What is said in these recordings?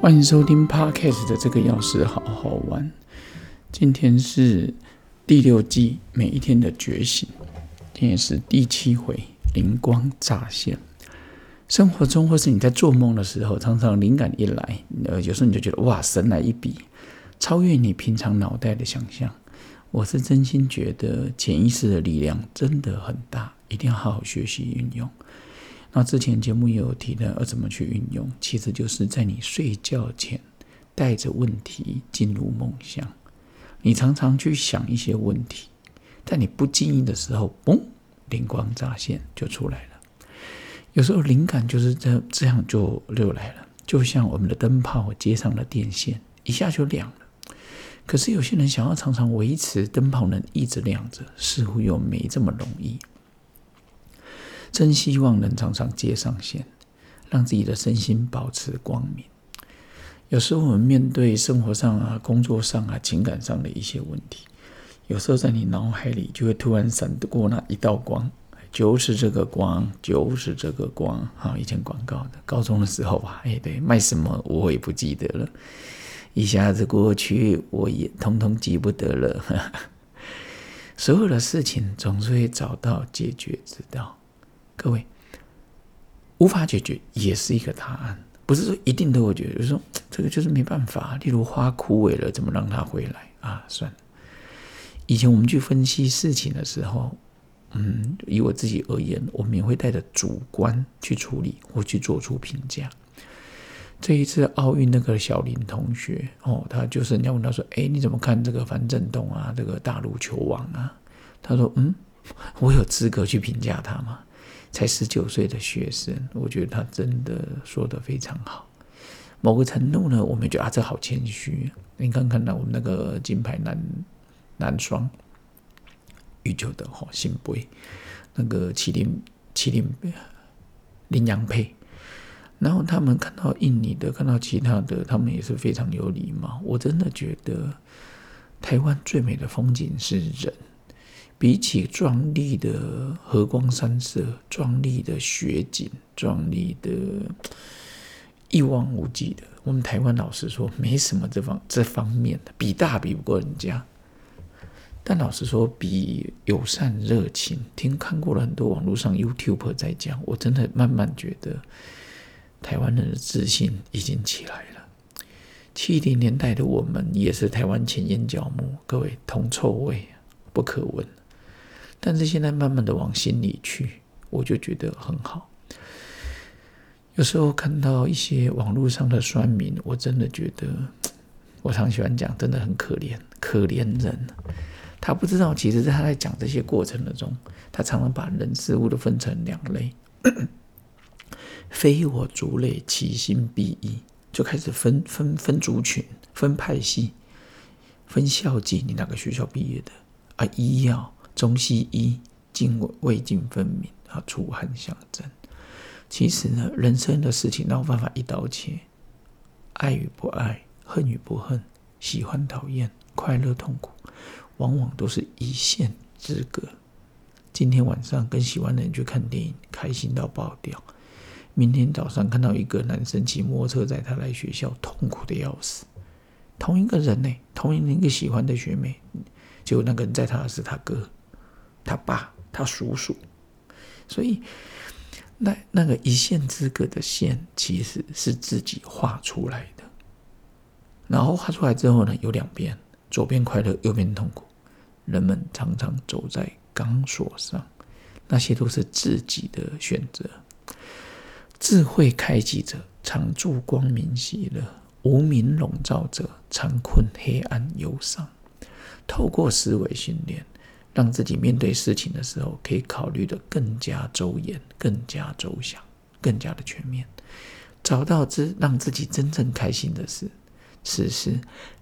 欢迎收听 Podcast 的这个钥匙好好玩。今天是第六季每一天的觉醒，今天是第七回灵光乍现。生活中或是你在做梦的时候，常常灵感一来，呃，有时候你就觉得哇，神来一笔，超越你平常脑袋的想象。我是真心觉得潜意识的力量真的很大，一定要好好学习运用。那之前节目也有提到要怎么去运用，其实就是在你睡觉前带着问题进入梦乡。你常常去想一些问题，在你不经意的时候，嘣，灵光乍现就出来了。有时候灵感就是这这样就溜来了，就像我们的灯泡接上了电线，一下就亮了。可是有些人想要常常维持灯泡能一直亮着，似乎又没这么容易。真希望能常常接上线，让自己的身心保持光明。有时候我们面对生活上啊、工作上啊、情感上的一些问题，有时候在你脑海里就会突然闪过那一道光，就是这个光，就是这个光。哈，以前广告的，高中的时候吧，哎，对，卖什么我也不记得了，一下子过去，我也通通记不得了。所有的事情总是会找到解决之道。各位，无法解决也是一个答案，不是说一定都会解决。就是说这个就是没办法。例如花枯萎了，怎么让它回来啊？算了。以前我们去分析事情的时候，嗯，以我自己而言，我们也会带着主观去处理或去做出评价。这一次奥运那个小林同学哦，他就是人家问他说：“哎，你怎么看这个樊振东啊？这个大陆球王啊？”他说：“嗯，我有资格去评价他吗？”才十九岁的学生，我觉得他真的说的非常好。某个程度呢，我们觉得啊，这好谦虚。你看看到我们那个金牌男男双，羽球的哈，新杯那个麒麟麒麟羚羊配，然后他们看到印尼的，看到其他的，他们也是非常有礼貌。我真的觉得台湾最美的风景是人。比起壮丽的和光山色、壮丽的雪景、壮丽的一望无际的，我们台湾老实说没什么这方这方面的，比大比不过人家。但老实说，比友善热情，听看过了很多网络上 YouTube 在讲，我真的慢慢觉得台湾人的自信已经起来了。七零年代的我们也是台湾前眼角膜，各位铜臭味不可闻。但是现在慢慢的往心里去，我就觉得很好。有时候看到一些网络上的酸民，我真的觉得，我常喜欢讲，真的很可怜，可怜人。他不知道，其实他在讲这些过程的中，他常常把人事物都分成两类，非我族类，其心必异，就开始分分分族群、分派系、分校级，你哪个学校毕业的啊？医药。中西医泾渭泾分明啊，楚汉相争。其实呢，人生的事情哪有办法一刀切？爱与不爱，恨与不恨，喜欢讨厌，快乐痛苦，往往都是一线之隔。今天晚上跟喜欢的人去看电影，开心到爆掉；明天早上看到一个男生骑摩托车载他来学校，痛苦的要死。同一个人呢，同一个喜欢的学妹，就那个人载他的是他哥。他爸，他叔叔，所以那那个一线之隔的线，其实是自己画出来的。然后画出来之后呢，有两边，左边快乐，右边痛苦。人们常常走在钢索上，那些都是自己的选择。智慧开启者常驻光明喜乐，无明笼罩者常困黑暗忧伤。透过思维训练。让自己面对事情的时候，可以考虑的更加周延、更加周详、更加的全面，找到之让自己真正开心的事。此时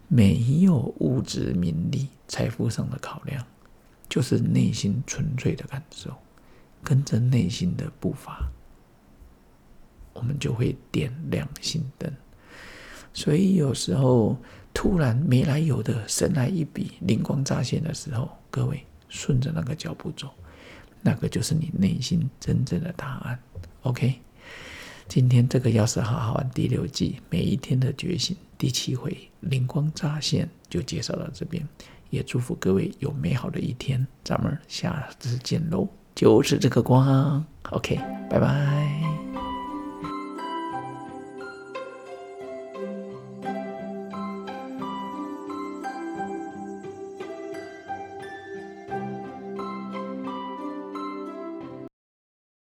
没有物质、名利、财富上的考量，就是内心纯粹的感受，跟着内心的步伐，我们就会点亮心灯。所以有时候突然没来由的神来一笔、灵光乍现的时候，各位。顺着那个脚步走，那个就是你内心真正的答案。OK，今天这个钥匙好好玩第六季每一天的觉醒第七回灵光乍现就介绍到这边，也祝福各位有美好的一天，咱们下次见喽，就是这个光，OK，拜拜。